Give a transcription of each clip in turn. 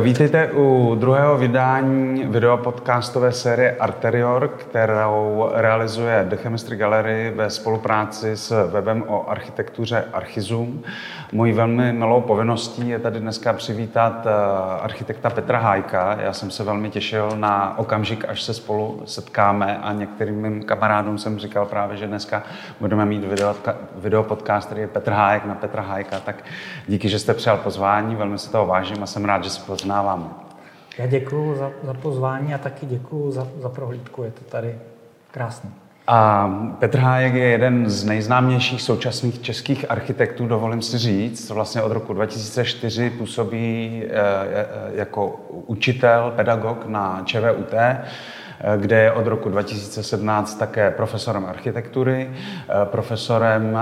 Vítejte u druhého vydání videopodcastové série Arterior, kterou realizuje The Chemistry Gallery ve spolupráci s webem o architektuře Archizum. Mojí velmi milou povinností je tady dneska přivítat eh, architekta Petra Hájka. Já jsem se velmi těšil na okamžik, až se spolu setkáme a některým mým kamarádům jsem říkal právě, že dneska budeme mít video, video podcast, který je Petr Hájek na Petra Hájka. Tak díky, že jste přijal pozvání, velmi se toho vážím a jsem rád, že se poznáváme. Já děkuji za, za pozvání a taky děkuji za, za prohlídku. Je to tady krásný. A Petr Hájek je jeden z nejznámějších současných českých architektů, dovolím si říct. Vlastně od roku 2004 působí eh, eh, jako učitel, pedagog na ČVUT kde je od roku 2017 také profesorem architektury. Profesorem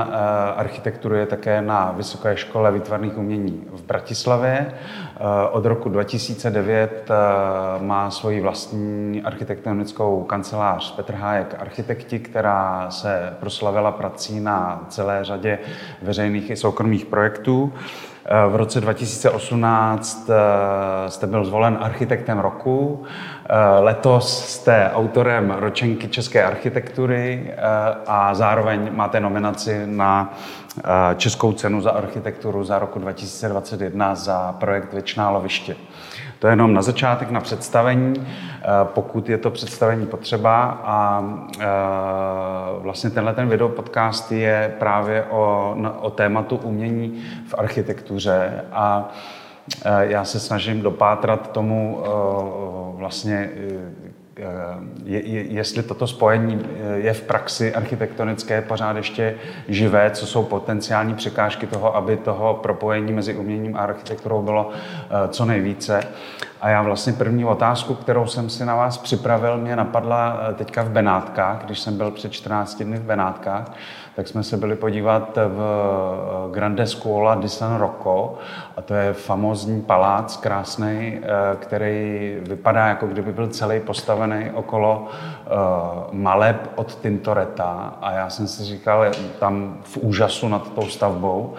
architektury je také na Vysoké škole výtvarných umění v Bratislavě. Od roku 2009 má svoji vlastní architektonickou kancelář Petr Hájek Architekti, která se proslavila prací na celé řadě veřejných i soukromých projektů. V roce 2018 eh, jste byl zvolen architektem roku. Eh, letos jste autorem ročenky české architektury eh, a zároveň máte nominaci na Českou cenu za architekturu za roku 2021 za projekt Věčná loviště. To je jenom na začátek, na představení, eh, pokud je to představení potřeba. A eh, vlastně tenhle ten video podcast je právě o, o tématu umění v architektuře. A eh, já se snažím dopátrat tomu vlastně, je, je, jestli toto spojení je v praxi architektonické pořád ještě živé, co jsou potenciální překážky toho, aby toho propojení mezi uměním a architekturou bylo co nejvíce. A já vlastně první otázku, kterou jsem si na vás připravil, mě napadla eh, teďka v Benátkách, když jsem byl před 14 dny v Benátkách, tak jsme se byli podívat v eh, Grande Scuola di San Rocco. A to je famózní palác, krásný, eh, který vypadá jako kdyby byl celý postavený okolo maleb od Tintoretta a já jsem si říkal, tam v úžasu nad tou stavbou,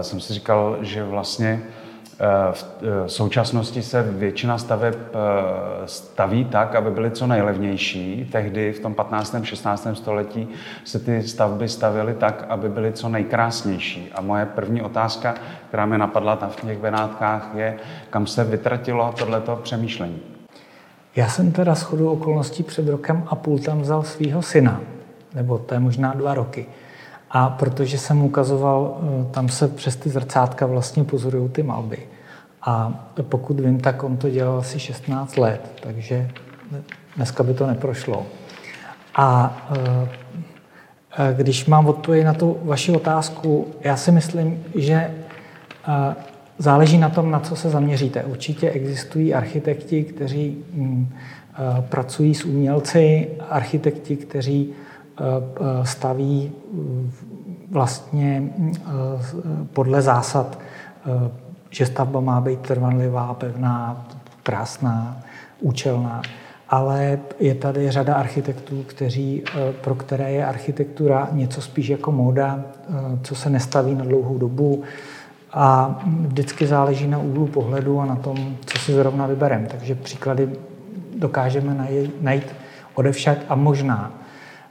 jsem si říkal, že vlastně v eh, současnosti se většina staveb eh, staví tak, aby byly co nejlevnější. Tehdy v tom 15. 16. století se ty stavby stavěly tak, aby byly co nejkrásnější. A moje první otázka, která mě napadla tam v těch Benátkách, je, kam se vytratilo tohleto přemýšlení. Já jsem teda s okolností před rokem a půl tam vzal svého syna, nebo to je možná dva roky. A protože jsem ukazoval, eh, tam se přes ty zrcátka vlastně pozorují ty malby. A pokud vím, tak on to dělal asi 16 let, takže dneska by to neprošlo. A eh, eh, když mám odpověď na tu vaši otázku, já si myslím, že záleží na tom, na co se zaměříte. Určitě existují architekti, kteří hm, pracují s umělci, architekti, kteří staví vlastně eh, podle zásad, eh, že stavba má být trvanlivá, pevná, krásná, účelná. Ale je tady řada architektů, kteří, pro které je architektura něco spíš jako móda, co se nestaví na dlouhou dobu a vždycky záleží na úhlu pohledu a na tom, co si zrovna vybereme. Takže příklady dokážeme najít odevšad a možná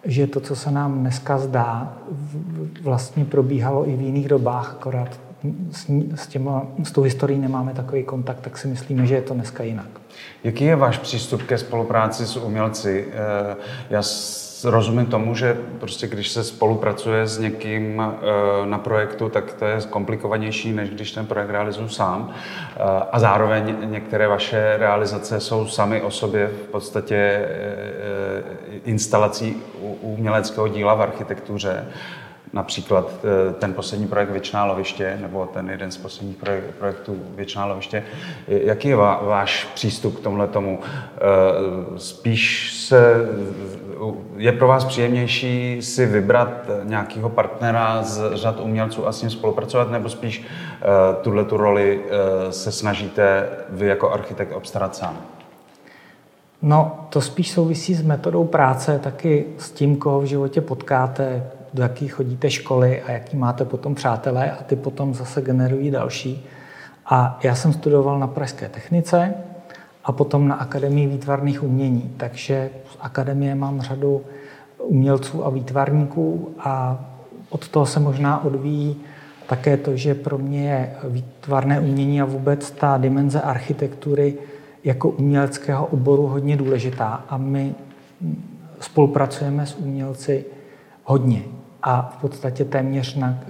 že to, co se nám dneska zdá, vlastně probíhalo i v jiných dobách, akorát s, s, těma, s tou historií nemáme takový kontakt, tak si myslíme, že je to dneska jinak. Jaký je váš přístup ke spolupráci s umělci? Eh, já rozumím tomu, že prostě když se spolupracuje s někým eh, na projektu, tak to je komplikovanější, než když ten projekt realizuju sám. Eh, a zároveň některé vaše realizace jsou sami o sobě v podstatě eh, instalací uměleckého díla v architektuře. Například ten poslední projekt Věčná loviště, nebo ten jeden z posledních projektů Věčná loviště. Jaký je váš přístup k tomhle tomu? Spíš se je pro vás příjemnější si vybrat nějakého partnera z řad umělců a s ním spolupracovat, nebo spíš uh, tuhle tu roli uh, se snažíte vy jako architekt obstarat sám? No, to spíš souvisí s metodou práce, taky s tím, koho v životě potkáte, do jaký chodíte školy a jaký máte potom přátelé a ty potom zase generují další. A já jsem studoval na Pražské technice a potom na Akademii výtvarných umění. Takže z akademie mám řadu umělců a výtvarníků a od toho se možná odvíjí také to, že pro mě je výtvarné umění a vůbec ta dimenze architektury jako uměleckého oboru hodně důležitá a my spolupracujeme s umělci hodně a v podstatě téměř na eh,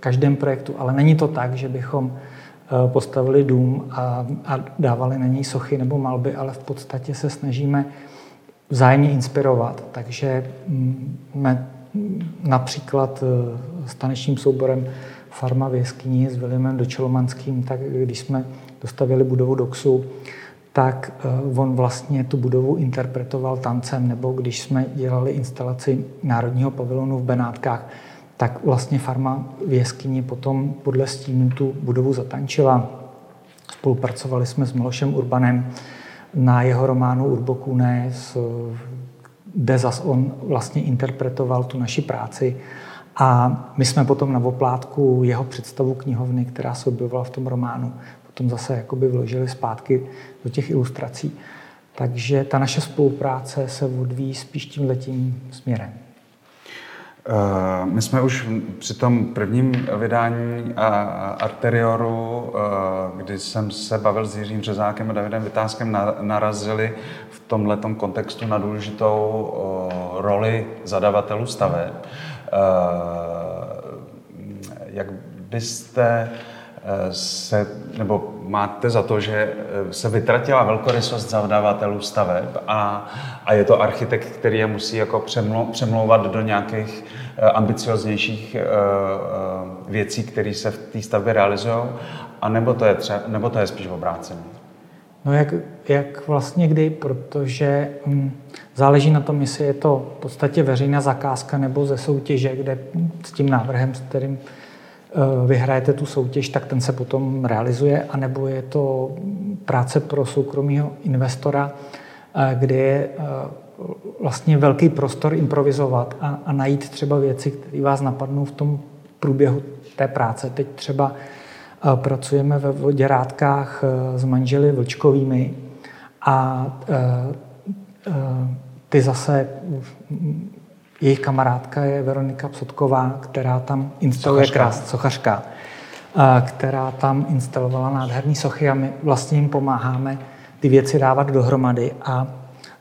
každém projektu, ale není to tak, že bychom postavili dům a, a dávali na něj sochy nebo malby, ale v podstatě se snažíme vzájemně inspirovat. Takže jsme mm, například eh, s tanečním souborem Farma v jeskyni s Williamem Dočelomanským, tak když jsme dostavili budovu DOXu, tak eh, on vlastně tu budovu interpretoval tancem, nebo když jsme dělali instalaci Národního pavilonu v Benátkách, tak vlastně farma v jeskyni potom podle stínu tu budovu zatančila. Spolupracovali jsme s Milošem Urbanem na jeho románu Urbokune, kde zas on vlastně interpretoval tu naši práci. A my jsme potom na oplátku jeho představu knihovny, která se objevila v tom románu, potom zase jakoby vložili zpátky do těch ilustrací. Takže ta naše spolupráce se odvíjí spíš tím letím směrem. Eh, my jsme už při tom prvním vydání Arterioru, eh, kdy jsem se bavil s Jiřím Řezákem a Davidem Vytázkem, narazili v tomhle kontextu na důležitou roli zadavatelů staveb. Eh, jak byste se, nebo máte za to, že eh, se vytratila velkorysost zavdavatelů staveb a, a je to architekt, který je musí jako přemlou, přemlouvat do nějakých eh, ambicioznějších eh, věcí, které se v té stavbě realizují, a nebo to je, tře, nebo to je spíš obrácené? No jak, jak vlastně kdy, protože hm, záleží na tom, jestli je to v podstatě veřejná zakázka nebo ze soutěže, kde s tím návrhem, s kterým vyhrajete tu soutěž, tak ten se potom realizuje, anebo je to práce pro soukromého investora, eh, kde je eh, vlastně velký prostor improvizovat a, a najít třeba věci, které vás napadnou v tom průběhu té práce. Teď třeba pracujeme ve voděrádkách s manželi Vlčkovými a ty zase jejich kamarádka je Veronika Psotková, která tam instaluje krás, sochařka, která tam instalovala nádherné sochy a my vlastně jim pomáháme ty věci dávat dohromady a,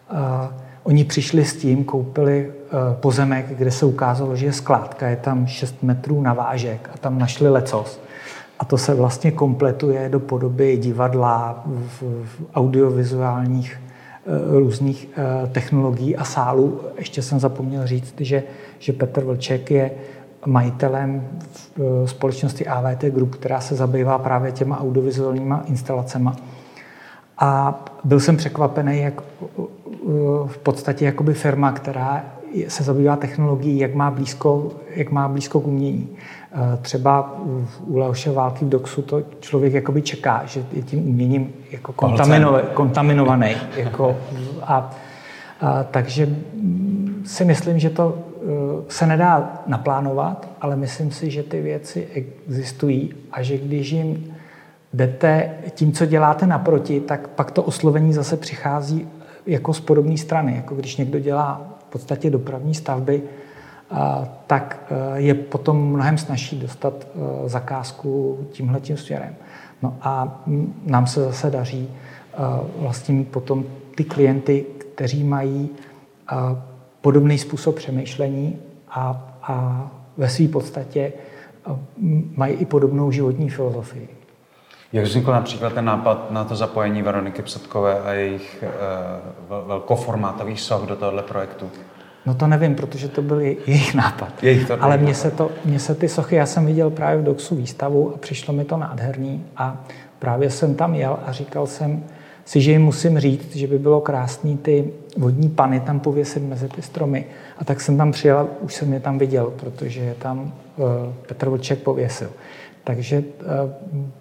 a oni přišli s tím, koupili e, pozemek, kde se ukázalo, že je skládka, je tam 6 metrů na vážek a tam našli lecos. A to se vlastně kompletuje do podoby divadla, v, v audiovizuálních různých eh, technologií a sálů. Ještě jsem zapomněl říct, že, že Petr Vlček je majitelem eh, společnosti AVT Group, která se zabývá právě těma audiovizuálníma instalacemi. A byl jsem překvapený, jak v podstatě jakoby firma, která se zabývá technologií, jak má blízko, jak má blízko k umění. Eh, třeba u Leoše Války v Doxu to člověk jakoby čeká, že je tím uměním jako kontaminovaný. Jako, a, a, takže si myslím, že to eh, se nedá naplánovat, ale myslím si, že ty věci existují a že když jim jdete tím, co děláte naproti, tak pak to oslovení zase přichází jako z podobné strany. Jako když někdo dělá podstatě dopravní stavby, tak e, je potom mnohem snažší dostat e, zakázku tímhle tím směrem. No a nám se zase daří e, vlastně mít potom ty klienty, kteří mají podobný způsob přemýšlení a, a ve své podstatě mají i podobnou životní filozofii. Jak vznikl například ten nápad na to zapojení Veroniky Psatkové a jejich velkoformátových soch do tohoto projektu? No to nevím, protože to byl jejich nápad. Jejich to Ale mně se, to, mně se ty sochy, já jsem viděl právě v Doxu výstavu a přišlo mi to nádherný a právě jsem tam jel a říkal jsem si, že jim musím říct, že by bylo krásný ty vodní pany tam pověsit mezi ty stromy. A tak jsem tam přijel a už jsem je tam viděl, protože je tam uh, Petr Vlček pověsil. Takže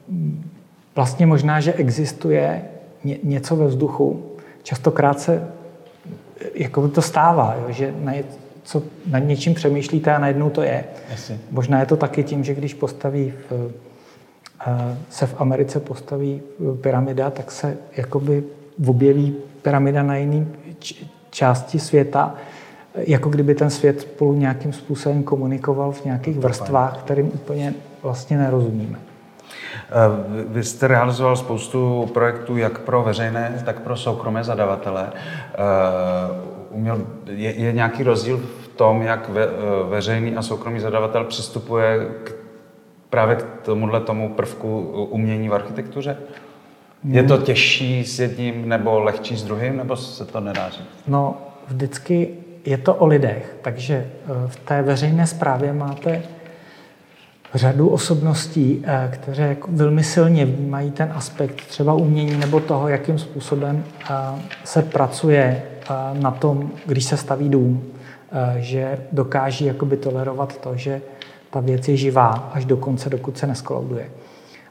uh, vlastně možná, že existuje ně, něco ve vzduchu. Častokrát se jako to stává, jo, že na co, na něčím přemýšlíte a najednou to je. Asi. Možná je to taky tím, že když postaví v se v Americe postaví pyramida, tak se jakoby objeví pyramida na jiné části světa, jako kdyby ten svět spolu nějakým způsobem komunikoval v nějakých vrstvách, kterým úplně vlastně nerozumíme. Eh, vy jste realizoval spoustu projektů jak pro veřejné, tak pro soukromé zadavatele. Eh, uměl, je, je nějaký rozdíl v tom, jak ve, eh, veřejný a soukromý zadavatel přistupuje k, právě k tomuhle tomu prvku umění v architektuře? Je to těžší s jedním nebo lehčí s druhým, nebo se to nedá říct? No, vždycky je to o lidech, takže v té veřejné správě máte řadu osobností, eh, které jako velmi silně vnímají ten aspekt třeba umění nebo toho, jakým způsobem eh, se pracuje eh, na tom, když se staví dům, že dokáží jakoby tolerovat to, že ta věc je živá až do konce, dokud se neskolauduje.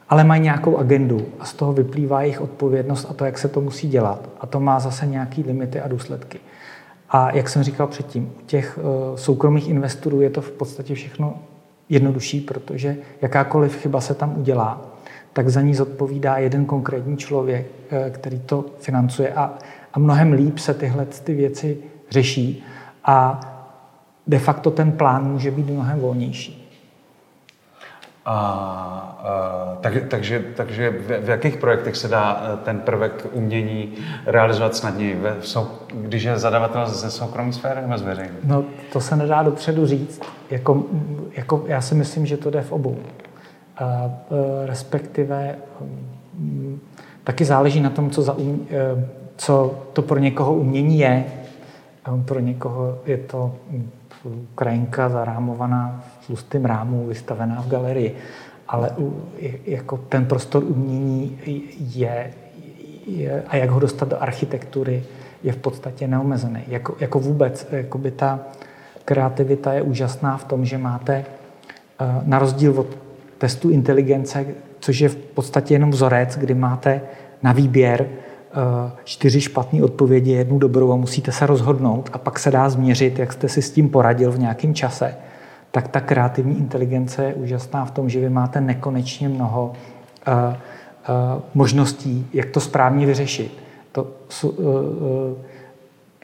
Ale mají nějakou agendu a z toho vyplývá jejich odpovědnost a to, jak se to musí dělat. A to má zase nějaké limity a důsledky. A jak jsem říkal předtím, u těch soukromých investorů je to v podstatě všechno jednodušší, protože jakákoliv chyba se tam udělá, tak za ní zodpovídá jeden konkrétní člověk, eh, který to financuje a, a mnohem líp se tyhle ty věci řeší a de facto ten plán může být mnohem volnější. A, a tak, takže, takže v, v jakých projektech se dá eh, ten prvek umění realizovat snadněji? Ve, jsou, když je zadavatel ze soukromé sféry nebo z veřejné? No, to se nedá dopředu říct. Jako, jako, já si myslím, že to jde v obou. A, a, e, respektive mm, taky záleží na tom, co, za um, co to pro někoho umění je. Pro někoho je to mm, krajinka zarámovaná v tlustým rámu, vystavená v galerii. Ale jako ten prostor umění je, je, a jak ho dostat do architektury, je v podstatě neomezený. Jako, jako vůbec, jako by ta kreativita je úžasná v tom, že máte eh, na rozdíl od testu inteligence, což je v podstatě jenom vzorec, kdy máte na výběr Eh, čtyři špatné odpovědi, jednu dobrou a musíte se rozhodnout a pak se dá změřit, jak jste si s tím poradil v nějakém čase, tak ta kreativní inteligence je úžasná v tom, že vy máte nekonečně mnoho uh, uh, možností, jak to správně vyřešit. To, uh,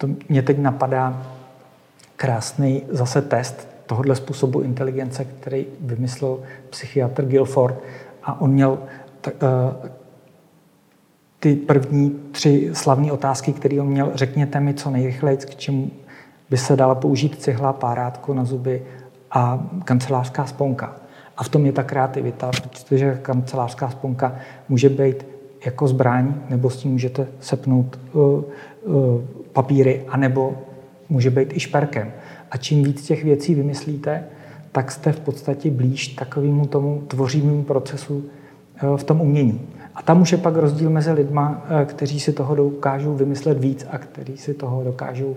to mě teď napadá krásný zase test tohohle způsobu inteligence, který vymyslel psychiatr Guilford a on měl ty první tři slavné otázky, které on měl, řekněte mi co nejrychleji, k čemu by se dala použít cihla, párátko na zuby a kancelářská sponka. A v tom je ta kreativita, protože kancelářská sponka může být jako zbraň, nebo s tím můžete sepnout uh, uh, papíry, anebo může být i šperkem. A čím víc těch věcí vymyslíte, tak jste v podstatě blíž takovému tomu tvořivnému procesu uh, v tom umění. A tam už je pak rozdíl mezi lidma, eh, kteří si toho dokážou vymyslet víc a kteří si toho dokážou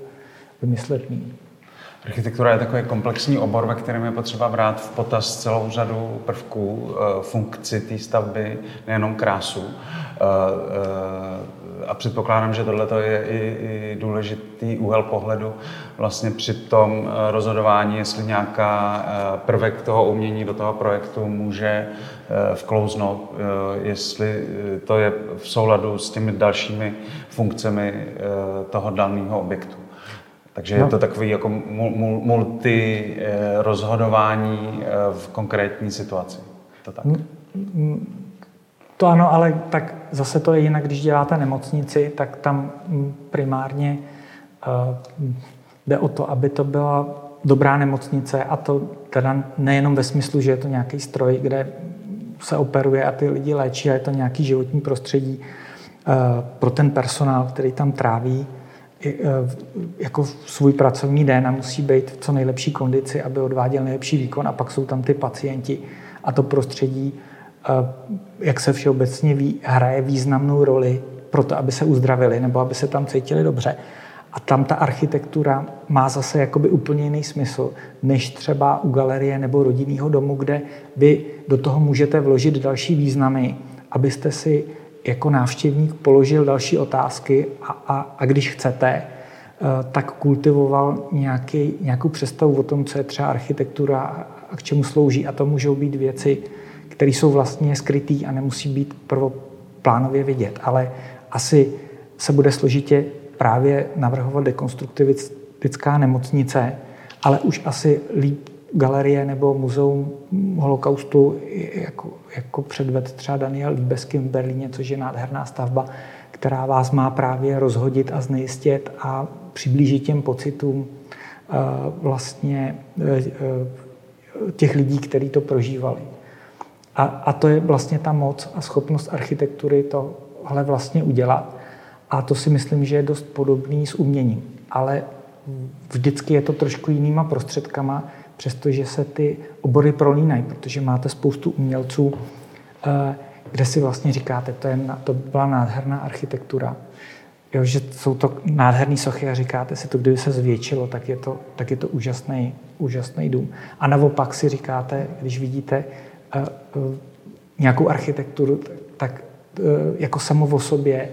vymyslet méně. Architektura je takový komplexní obor, ve kterém je potřeba brát v potaz celou řadu prvků, eh, funkci té stavby, nejenom krásu. Eh, a předpokládám, že tohle je i, i důležitý úhel pohledu vlastně při tom rozhodování, jestli nějaká prvek toho umění do toho projektu může vklouznout, jestli to je v souladu s těmi dalšími funkcemi toho daného objektu. Takže no. je to takový jako multi eh, rozhodování eh, v konkrétní situaci. To tak. To ano, ale tak zase to je jinak, když děláte nemocnici, tak tam primárně uh, jde o to, aby to byla dobrá nemocnice a to teda nejenom ve smyslu, že je to nějaký stroj, kde se operuje a ty lidi léčí a je to nějaký životní prostředí pro ten personál, který tam tráví jako svůj pracovní den a musí být v co nejlepší kondici, aby odváděl nejlepší výkon a pak jsou tam ty pacienti a to prostředí, e, jak se všeobecně ví, hraje významnou roli pro to, aby se uzdravili nebo aby se tam cítili dobře. A tam ta architektura má zase jakoby úplně jiný smysl, než třeba u galerie nebo rodinného domu, kde vy do toho můžete vložit další významy, abyste si jako návštěvník položil další otázky a, a, a když chcete, eh, tak kultivoval nějaký, nějakou představu o tom, co je třeba architektura a k čemu slouží. A to můžou být věci, které jsou vlastně skrytý a nemusí být prvoplánově vidět. Ale asi se bude složitě právě navrhovat dekonstruktivistická nemocnice, ale už asi líp galerie nebo muzeum holokaustu, jako, jako předved třeba Daniel Líbesky v Berlíně, což je nádherná stavba, která vás má právě rozhodit a znejistit a přiblížit těm pocitům eh, vlastně eh, těch lidí, kteří to prožívali. A, a to je vlastně ta moc a schopnost architektury tohle vlastně udělat. A to si myslím, že je dost podobný s uměním. Ale vždycky je to trošku jinýma prostředkama, přestože se ty obory prolínají, protože máte spoustu umělců, eh, kde si vlastně říkáte, to, je, to byla nádherná architektura, jo, že jsou to nádherné sochy a říkáte si to, kdyby se zvětšilo, tak je to, tak je to úžasný, úžasný dům. A naopak si říkáte, když vidíte uh, uh, nějakou architekturu, tak uh, jako samo o sobě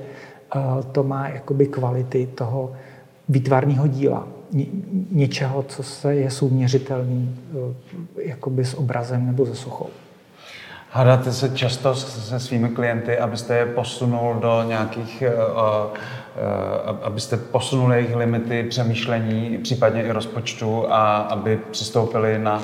to má jakoby kvality toho výtvarného díla něčeho, co se je souměřitelný eh, jakoby s obrazem nebo se sochou. Hádáte se často se svými klienty, abyste je posunul do nějakých, uh, uh, abyste posunuli jejich limity přemýšlení, případně i rozpočtu a aby přistoupili na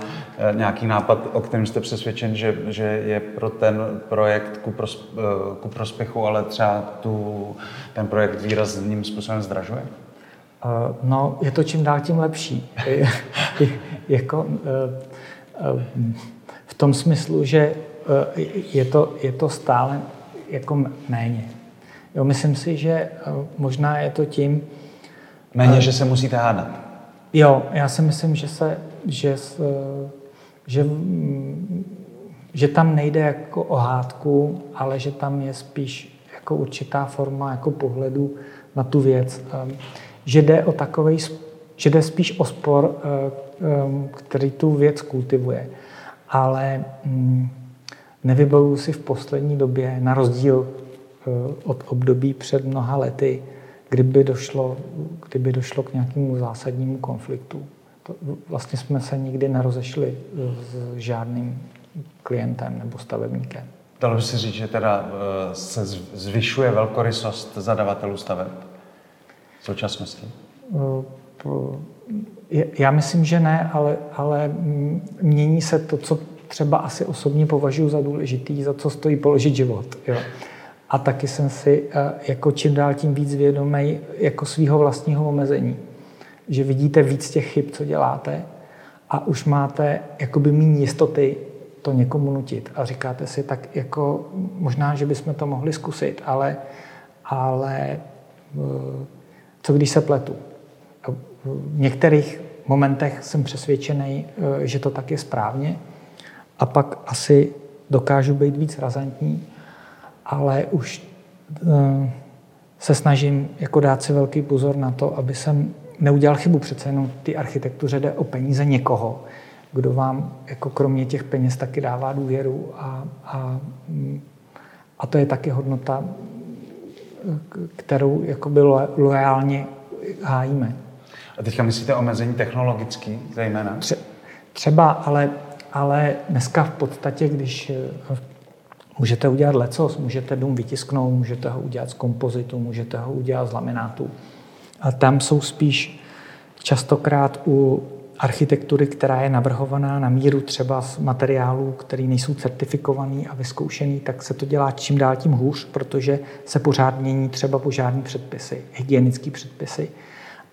nějaký nápad, o kterém jste přesvědčen, že, že je pro ten projekt ku, pros, ku prospěchu, ale třeba tu, ten projekt výrazným způsobem zdražuje? No, je to čím dál tím lepší. jako, eh, eh, v tom smyslu, že je to, je to stále jako méně. Jo, myslím si, že možná je to tím... Méně, že se musíte hádat. Jo, já si myslím, že se, že, že, že tam nejde jako o hádku, ale že tam je spíš jako určitá forma jako pohledu na tu věc že jde o takový, že jde spíš o spor, eh, eh, který tu věc kultivuje. Ale mm, nevybavuju si v poslední době, na rozdíl eh, od období před mnoha lety, kdyby došlo, kdyby došlo k nějakému zásadnímu konfliktu. To vlastně jsme se nikdy nerozešli s žádným klientem nebo stavebníkem. Dalo by se říct, že teda se zvyšuje velkorysost zadavatelů staveb? V současnosti? Eh, já myslím, že ne, ale, ale mění se to, co třeba asi osobně považuji za důležitý, za co stojí položit život. Jo. A taky jsem si eh, jako čím dál tím víc vědomý jako svého vlastního omezení. Že vidíte víc těch chyb, co děláte a už máte jakoby méně jistoty to někomu nutit. A říkáte si, tak jako možná, že bychom to mohli zkusit, ale, ale eh, co když se pletu. V některých momentech jsem přesvědčený, eh, že to tak je správně a pak asi dokážu být víc razantní, ale už eh, se snažím jako dát si velký pozor na to, aby jsem neudělal chybu. Přece jenom ty architektuře jde o peníze někoho, kdo vám jako kromě těch peněz taky dává důvěru a, a, a to je taky hodnota, kterou jakoby loajálně hájíme. A teďka myslíte omezení technologický zejména? Třeba, ale, ale dneska v podstatě, když eh, můžete udělat lecos, můžete dům vytisknout, můžete ho udělat z kompozitu, můžete ho udělat z laminátu. A tam jsou spíš častokrát u architektury, která je navrhovaná na míru třeba z materiálů, které nejsou certifikovaný a vyzkoušený, tak se to dělá čím dál tím hůř, protože se pořád mění třeba požární předpisy, hygienické předpisy.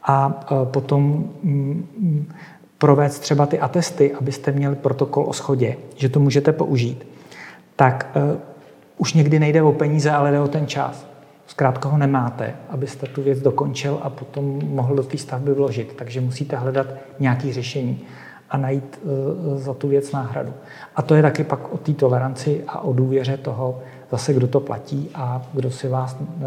A e, potom mm, mm, provést třeba ty atesty, abyste měli protokol o schodě, že to můžete použít, tak uh, už někdy nejde o peníze, ale jde o ten čas. Zkrátka ho nemáte, abyste tu věc dokončil a potom mohl do té stavby vložit. Takže musíte hledat nějaké řešení a najít uh, za tu věc náhradu. A to je taky pak o té toleranci a o důvěře toho, zase kdo to platí a kdo si vás, uh,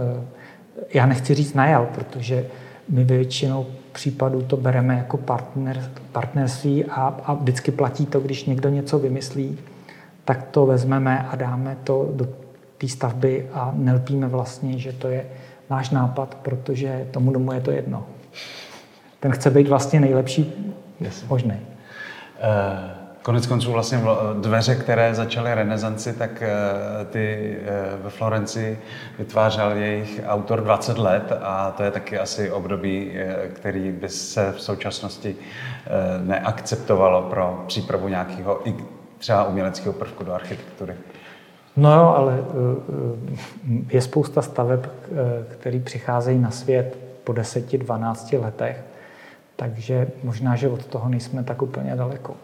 já nechci říct najal, protože my většinou případů to bereme jako partner, partnerství a, a vždycky platí to, když někdo něco vymyslí, tak to vezmeme a dáme to do té stavby a nelpíme vlastně, že to je náš nápad, protože tomu domu je to jedno. Ten chce být vlastně nejlepší yes. možný. Uh, Konec konců vlastně dveře, které začaly renesanci, tak ty ve Florenci vytvářel jejich autor 20 let a to je taky asi období, který by se v současnosti neakceptovalo pro přípravu nějakého třeba uměleckého prvku do architektury. No jo, ale eh, eh, je spousta staveb, eh, které přicházejí na svět po 10-12 letech, takže možná, že od toho nejsme tak úplně daleko.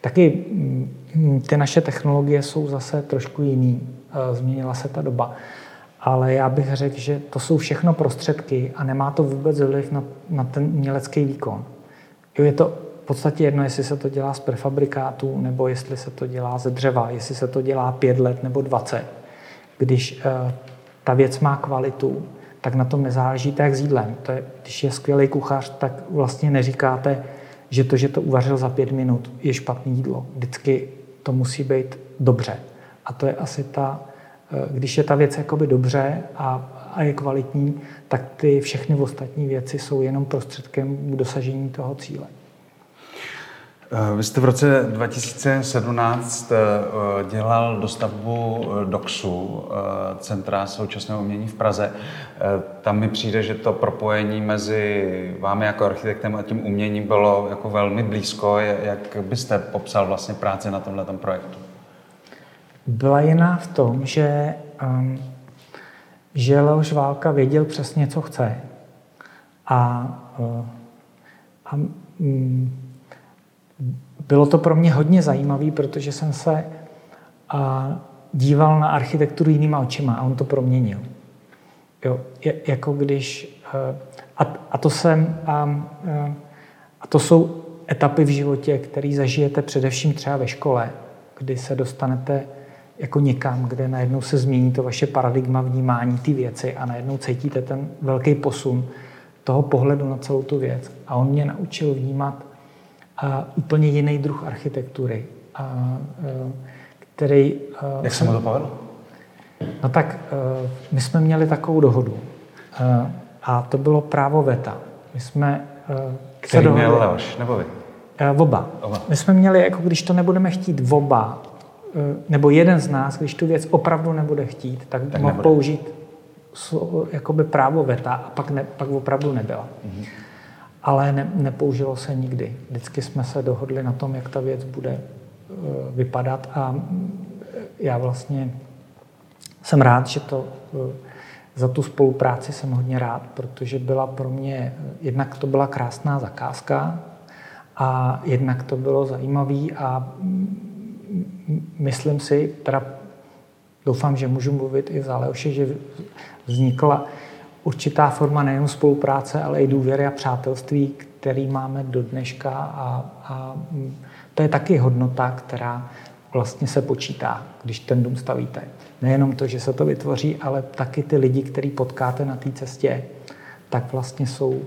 Taky mm, ty naše technologie jsou zase trošku jiný, změnila se ta doba. Ale já bych řekl, že to jsou všechno prostředky a nemá to vůbec vliv na, na ten umělecký výkon. Jo, je to podstatě jedno, jestli se to dělá z prefabrikátu, nebo jestli se to dělá ze dřeva, jestli se to dělá pět let nebo dvacet. Když uh, ta věc má kvalitu, tak na tom nezáleží tak s jídlem. To je, když je skvělý kuchař, tak vlastně neříkáte, že to, že to uvařil za pět minut, je špatné jídlo. Vždycky to musí být dobře. A to je asi ta, eh, když je ta věc jakoby dobře a, a je kvalitní, tak ty všechny ostatní věci jsou jenom prostředkem k dosažení toho cíle. Eh, vy jste v roce 2017 eh, dělal dostavbu eh, DOXu, Centra současného umění v Praze. Tam mi přijde, že to propojení mezi vámi jako architektem a tím uměním bylo jako velmi blízko. Jak byste popsal vlastně práci na tomhle projektu? Byla jiná v tom, že, um, že Leoš Válka věděl přesně, co chce. A, a um, bylo to pro mě hodně zajímavé, protože jsem se a, díval na architekturu jinýma očima a on to proměnil. Jo, je, jako když... A, a, to jsem, a, a to jsou etapy v životě, které zažijete především třeba ve škole, kdy se dostanete jako někam, kde najednou se změní to vaše paradigma vnímání ty věci a najednou cítíte ten velký posun toho pohledu na celou tu věc. A on mě naučil vnímat a úplně jiný druh architektury, a, e, který... E, Jak se mu to povedlo? No tak e, my jsme měli takovou dohodu a to bylo právo VETA. My jsme Který měl Leoš, nebo vy? Oba. oba. My jsme měli, jako když to nebudeme chtít oba, nebo jeden z nás, když tu věc opravdu nebude chtít, tak, tak mohl použít jakoby právo VETA a pak, ne, pak opravdu nebyla. Mm-hmm ale ne, nepoužilo se nikdy. Vždycky jsme se dohodli na tom, jak ta věc bude e, vypadat a já vlastně jsem rád, že to e, za tu spolupráci jsem hodně rád, protože byla pro mě, jednak to byla krásná zakázka a jednak to bylo zajímavý a myslím si, teda doufám, že můžu mluvit i za Leoše, že vznikla určitá forma nejen spolupráce, ale i důvěry a přátelství, který máme do dneška a, a to je taky hodnota, která vlastně se počítá, když ten dům stavíte. Nejenom to, že se to vytvoří, ale taky ty lidi, který potkáte na té cestě, tak vlastně jsou,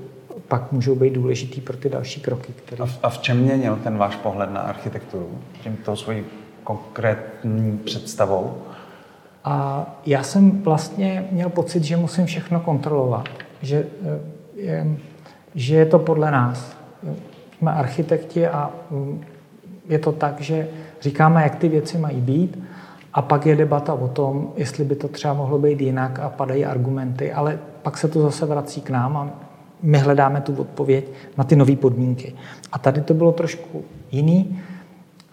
pak můžou být důležitý pro ty další kroky. Které... A, v, a v čem měnil ten váš pohled na architekturu? Tímto svojí konkrétní představou? A já jsem vlastně měl pocit, že musím všechno kontrolovat, že eh, je, že je to podle nás. Jsme architekti a mm, je to tak, že říkáme, jak ty věci mají být a pak je debata o tom, jestli by to třeba mohlo být jinak a padají argumenty, ale pak se to zase vrací k nám a my hledáme tu odpověď na ty nové podmínky. A tady to bylo trošku jiný.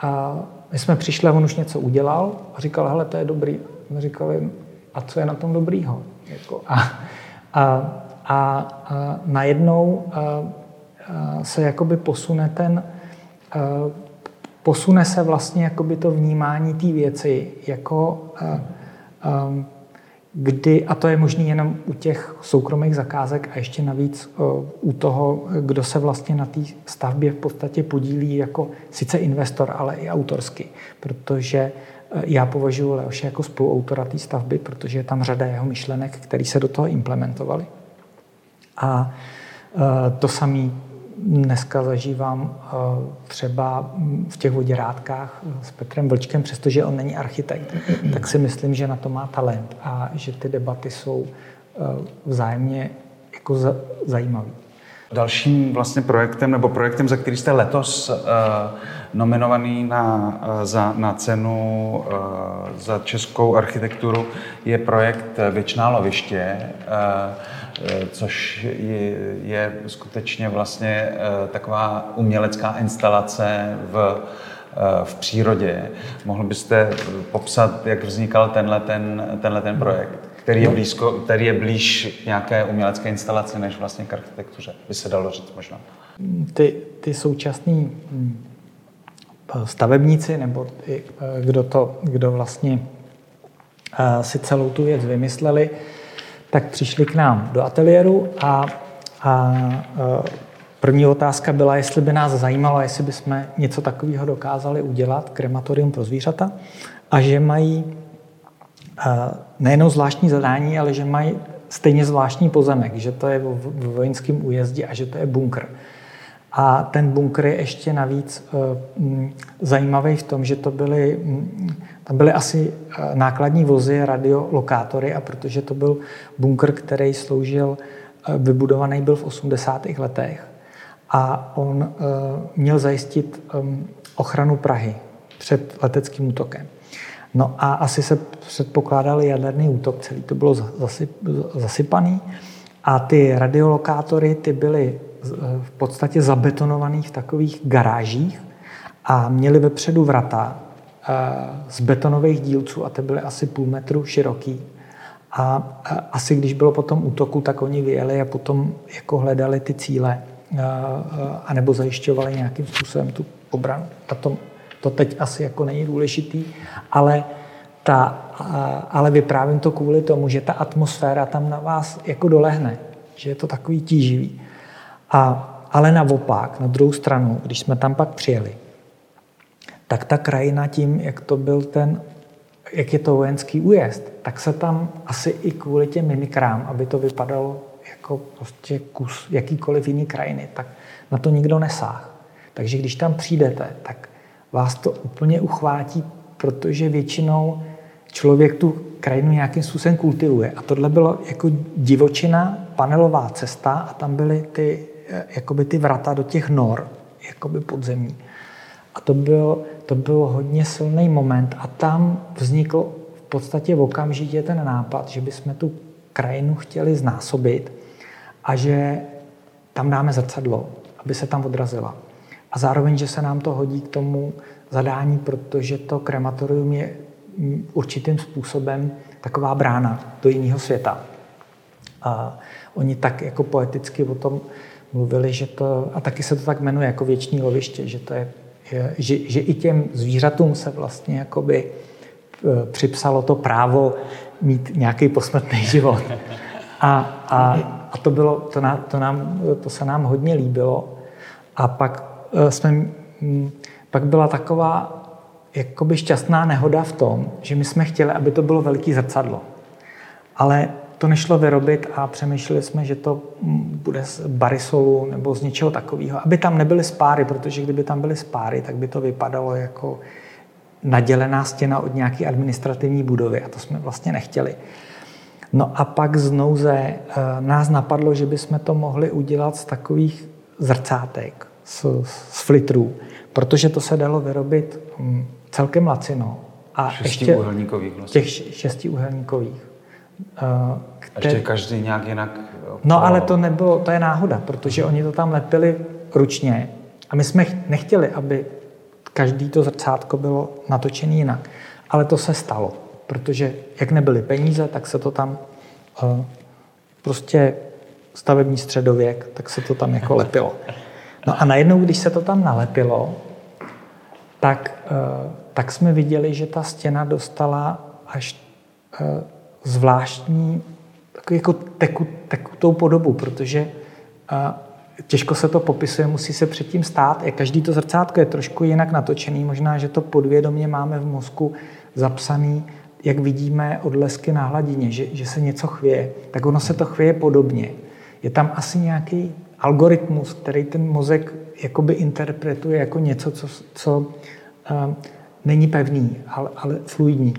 A my jsme přišli on už něco udělal a říkal, hele, to je dobrý, jsme říkali, a co je na tom dobrýho? Jako, a, a, a, a najednou a, a se jakoby posune ten, a, posune se vlastně jakoby to vnímání té věci jako a, a, kdy, a to je možné jenom u těch soukromých zakázek a ještě navíc u toho, kdo se vlastně na té stavbě v podstatě podílí jako sice investor, ale i autorsky, protože já považuji Leoše jako spoluautora té stavby, protože je tam řada jeho myšlenek, které se do toho implementovaly. A e, to samé dneska zažívám e, třeba v těch voděrádkách s Petrem Vlčkem, přestože on není architekt, tak si myslím, že na to má talent a že ty debaty jsou e, vzájemně jako zajímavé. Dalším vlastně projektem, nebo projektem, za který jste letos uh, nominovaný na, uh, za, na cenu uh, za českou architekturu, je projekt Věčná loviště, což je, je skutečně vlastně taková umělecká instalace v v přírodě. Mohl byste popsat, jak vznikal tenhle ten, tenhle ten projekt? Který je, blízko, který je blíž nějaké umělecké instalaci než vlastně k architektuře, by se dalo říct možná. Ty, ty současní hm, stavebníci, nebo ty, kdo, to, kdo vlastně eh, si celou tu věc vymysleli, tak přišli k nám do ateliéru a, a eh, první otázka byla, jestli by nás zajímalo, jestli bychom něco takového dokázali udělat, krematorium pro zvířata, a že mají nejenom zvláštní zadání, ale že mají stejně zvláštní pozemek, že to je v vojenském újezdě a že to je bunkr. A ten bunkr je ještě navíc uh, zajímavý v tom, že to byly, tam byly asi uh, nákladní vozy, radiolokátory a protože to byl bunkr, který sloužil, uh, vybudovaný byl v 80. letech a on měl zajistit um, ochranu Prahy před leteckým útokem. No a asi se předpokládal jaderný útok, celý to bylo zasyp, zasypaný. A ty radiolokátory ty byly v podstatě zabetonované v takových garážích a měly vepředu vrata eh, z betonových dílců a ty byly asi půl metru široký. A asi když bylo potom útoku, tak oni vyjeli a potom jako hledali ty cíle eh, eh, anebo zajišťovali nějakým způsobem tu obranu. Tato to teď asi jako není důležitý, ale, ta, ale vyprávím to kvůli tomu, že ta atmosféra tam na vás jako dolehne, že je to takový tíživý. A, ale naopak, na druhou stranu, když jsme tam pak přijeli, tak ta krajina tím, jak to byl ten, jak je to vojenský újezd, tak se tam asi i kvůli těm mimikrám, aby to vypadalo jako prostě kus jakýkoliv jiný krajiny, tak na to nikdo nesáh. Takže když tam přijdete, tak vás to úplně uchvátí, protože většinou člověk tu krajinu nějakým způsobem kultivuje. A tohle bylo jako divočina, panelová cesta a tam byly ty, jakoby ty vrata do těch nor, jakoby podzemní. A to byl, to byl hodně silný moment a tam vznikl v podstatě v okamžitě ten nápad, že bychom tu krajinu chtěli znásobit a že tam dáme zrcadlo, aby se tam odrazila. A zároveň, že se nám to hodí k tomu zadání, protože to krematorium je určitým způsobem taková brána do jiného světa. A oni tak jako poeticky o tom mluvili, že to, a taky se to tak jmenuje jako věčný loviště, že, to je, že, že i těm zvířatům se vlastně jakoby e, připsalo to právo mít nějaký posmrtný život. A, a, a to, bylo, to, nám, to, nám, to se nám hodně líbilo. A pak jsme, mm, pak byla taková jakoby šťastná nehoda v tom, že my jsme chtěli, aby to bylo veliký zrcadlo. Ale to nešlo vyrobit a přemýšleli jsme, že to mm, bude z barisolu nebo z něčeho takového, aby tam nebyly spáry, protože kdyby tam byly spáry, tak by to vypadalo jako nadělená stěna od nějaké administrativní budovy a to jsme vlastně nechtěli. No a pak z nouze eh, nás napadlo, že bychom to mohli udělat z takových zrcátek, z, z flitrů, protože to se dalo vyrobit hm, celkem lacino. A ještě uhelníkových vlastně. Těch šesti uhelníkových. Uh, které... Ještě každý nějak jinak... No ale to nebylo, to je náhoda, protože oni to tam lepili ručně a my jsme nechtěli, aby každý to zrcátko bylo natočené jinak. Ale to se stalo, protože jak nebyly peníze, tak se to tam uh, prostě stavební středověk, tak se to tam jako lepilo. No a najednou, když se to tam nalepilo, tak, eh, tak jsme viděli, že ta stěna dostala až eh, zvláštní jako teku, tekutou podobu, protože eh, těžko se to popisuje, musí se předtím stát. Každý to zrcátko je trošku jinak natočený, možná, že to podvědomě máme v mozku zapsaný, jak vidíme odlesky na hladině, že, že se něco chvěje, tak ono se to chvěje podobně. Je tam asi nějaký algoritmus, který ten mozek jakoby interpretuje jako něco, co, co uh, není pevný, ale, ale fluidní.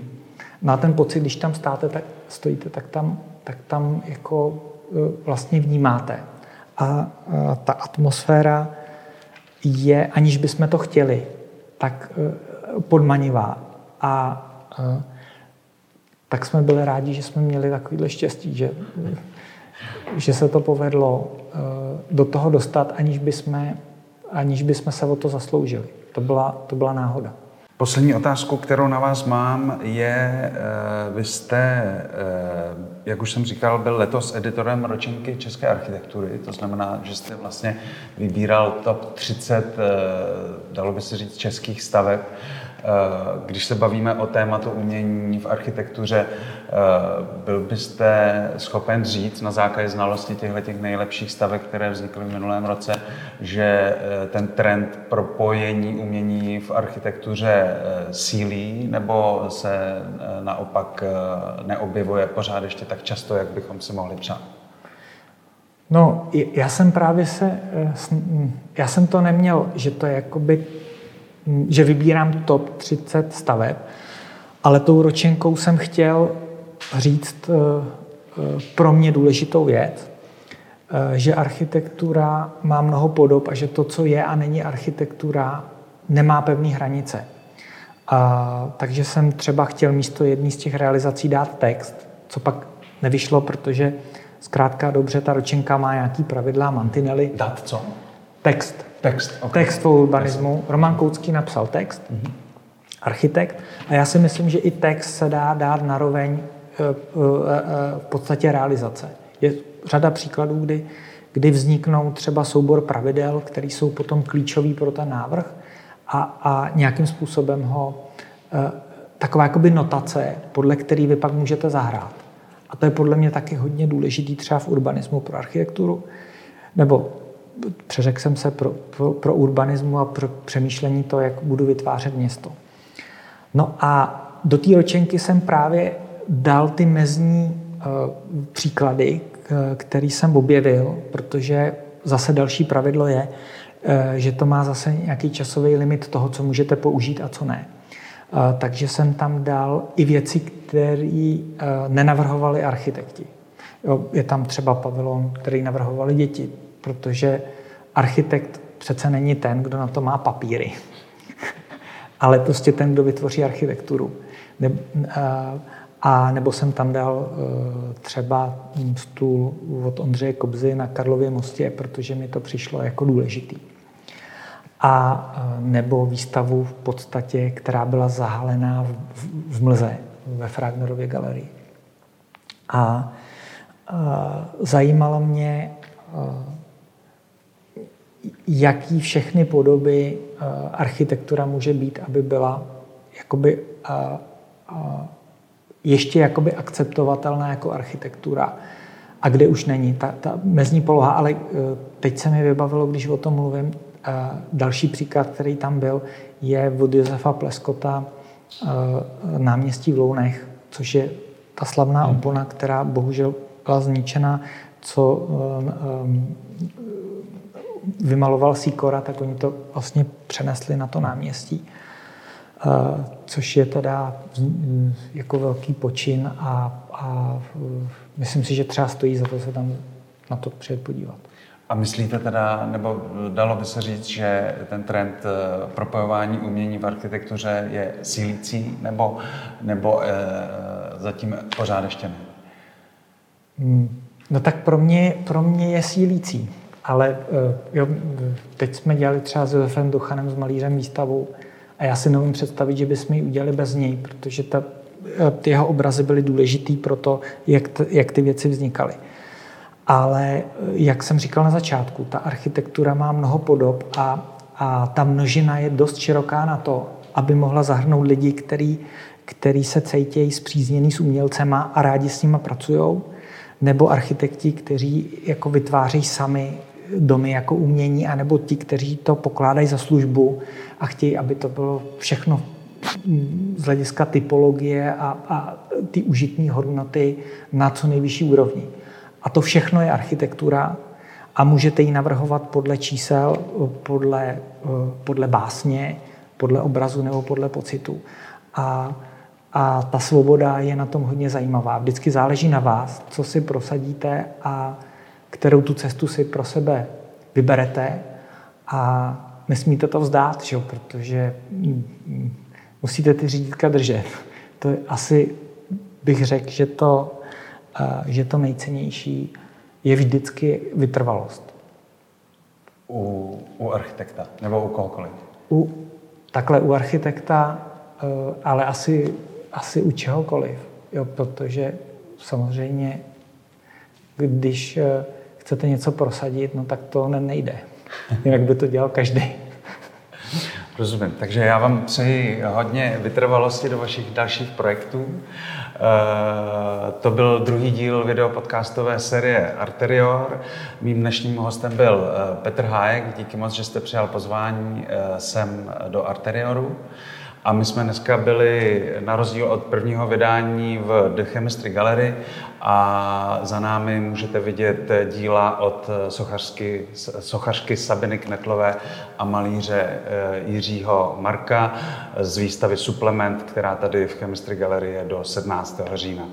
A ten pocit, když tam státe, tak, stojíte, tak tam, tak tam jako uh, vlastně vnímáte. a ta atmosféra je, aniž bychom to chtěli, tak podmanivá. A tak jsme byli rádi, že jsme měli takovýhle štěstí, že, že se to povedlo do toho dostat, aniž bychom, aniž bychom se o to zasloužili. To byla, to byla náhoda. Poslední otázku, kterou na vás mám, je, eh, vy jste, eh, jak už jsem říkal, byl letos editorem ročenky české architektury, to znamená, že jste vlastně vybíral top 30, eh, dalo by se říct, českých staveb. Eh, když se bavíme o tématu umění v architektuře, eh, byl byste schopen říct na základě znalosti těchto těch nejlepších stavek, které vznikly v minulém roce, že eh, ten trend propojení umění v architektuře sílí, nebo se naopak neobjevuje pořád ještě tak často, jak bychom si mohli přát? No, já jsem právě se, já jsem to neměl, že to je jakoby že vybírám top 30 staveb, ale tou ročenkou jsem chtěl říct eh, eh, pro mě důležitou věc, eh, že architektura má mnoho podob a že to, co je a není architektura, nemá pevné hranice. A, takže jsem třeba chtěl místo jedné z těch realizací dát text, co pak nevyšlo, protože zkrátka dobře ta ročenka má nějaký pravidla mantinely. Dát co? Text. Text, okay. text o urbanismu. Roman Koucký napsal text, mm-hmm. architekt, a já si myslím, že i text se dá dát naroveň eh, eh, eh, v podstatě realizace. Je řada příkladů, kdy, kdy vzniknou třeba soubor pravidel, které jsou potom klíčový pro ten návrh a, a nějakým způsobem ho taková jakoby notace, podle který vy pak můžete zahrát. A to je podle mě taky hodně důležitý třeba v urbanismu pro architekturu, nebo přeřekl jsem se pro, pro, pro urbanismu a pro přemýšlení to, jak budu vytvářet město. No a do té ročenky jsem právě dal ty mezní uh, příklady, který jsem objevil, protože zase další pravidlo je, uh, že to má zase nějaký časový limit toho, co můžete použít a co ne. Takže jsem tam dal i věci, které nenavrhovali architekti. Je tam třeba pavilon, který navrhovali děti, protože architekt přece není ten, kdo na to má papíry, ale prostě ten, kdo vytvoří architekturu. Ne, a, a nebo jsem tam dal e, třeba stůl od Ondřeje Kobzy na Karlově mostě, protože mi to přišlo jako důležitý. A e, nebo výstavu v podstatě, která byla zahalená v, v Mlze, ve Fragnerově galerii. A, a zajímalo mě jaký všechny podoby uh, architektura může být, aby byla jakoby, uh, uh, ještě jakoby akceptovatelná jako architektura a kde už není ta, ta mezní poloha. Ale teď se mi vybavilo, když o tom mluvím, další příklad, který tam byl, je od Josefa Pleskota náměstí v Lounech, což je ta slavná hmm. opona, která bohužel byla zničena, co vymaloval Sikora, tak oni to vlastně přenesli na to náměstí, eh, což je teda jako velký počin a, a myslím si, že třeba stojí za to se tam na to přijet podívat. A myslíte teda, nebo dalo by se říct, že ten trend eh, propojování umění v architektuře je sílící, nebo, nebo e, zatím pořád ještě ne? Hmm. No tak pro mě, pro mě je sílící. Ale eh, jo, teď jsme dělali třeba s Josefem Duchanem, s malířem výstavu a já si nevím představit, že bychom ji udělali bez něj, protože ta, eh, ty jeho obrazy byly důležitý pro to, jak, t, jak ty věci vznikaly. Ale eh, jak jsem říkal na začátku, ta architektura má mnoho podob a, a ta množina je dost široká na to, aby mohla zahrnout lidi, který, který se cítějí zpřízněný s umělcema a rádi s nimi pracují, nebo architekti, kteří jako vytvářejí sami domy jako umění, anebo ti, kteří to pokládají za službu a chtějí, aby to bylo všechno z hlediska typologie a, a ty užitní hodnoty na co nejvyšší úrovni. A to všechno je architektura a můžete ji navrhovat podle čísel, podle, podle básně, podle obrazu nebo podle pocitu. A, a ta svoboda je na tom hodně zajímavá. Vždycky záleží na vás, co si prosadíte a kterou tu cestu si pro sebe vyberete a nesmíte to vzdát, že? protože mm, musíte ty řídítka držet. To je asi bych řekl, že to, že to nejcennější je vždycky vytrvalost. U, u architekta nebo u kohokoliv? U, takhle u architekta, e, ale asi, asi u čehokoliv. Jo, protože samozřejmě, když e, chcete něco prosadit, no tak to nejde. Jinak by to dělal každý. Rozumím. Takže já vám přeji hodně vytrvalosti do vašich dalších projektů. Eh, to byl druhý díl videopodcastové série Arterior. Mým dnešním hostem byl eh, Petr Hájek. Díky moc, že jste přijal pozvání eh, sem do Arterioru. A my jsme dneska byli na rozdíl od prvního vydání v The Chemistry Gallery a za námi můžete vidět díla od sochařky, sochařky Sabiny Knetlové a malíře eh, Jiřího Marka z výstavy Supplement, která tady v Chemistry Gallery je do 17. října.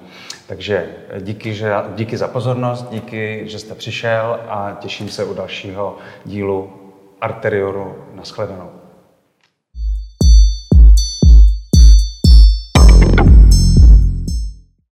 Takže díky, že, díky za pozornost, díky, že jste přišel a těším se u dalšího dílu Arterioru. Naschledanou.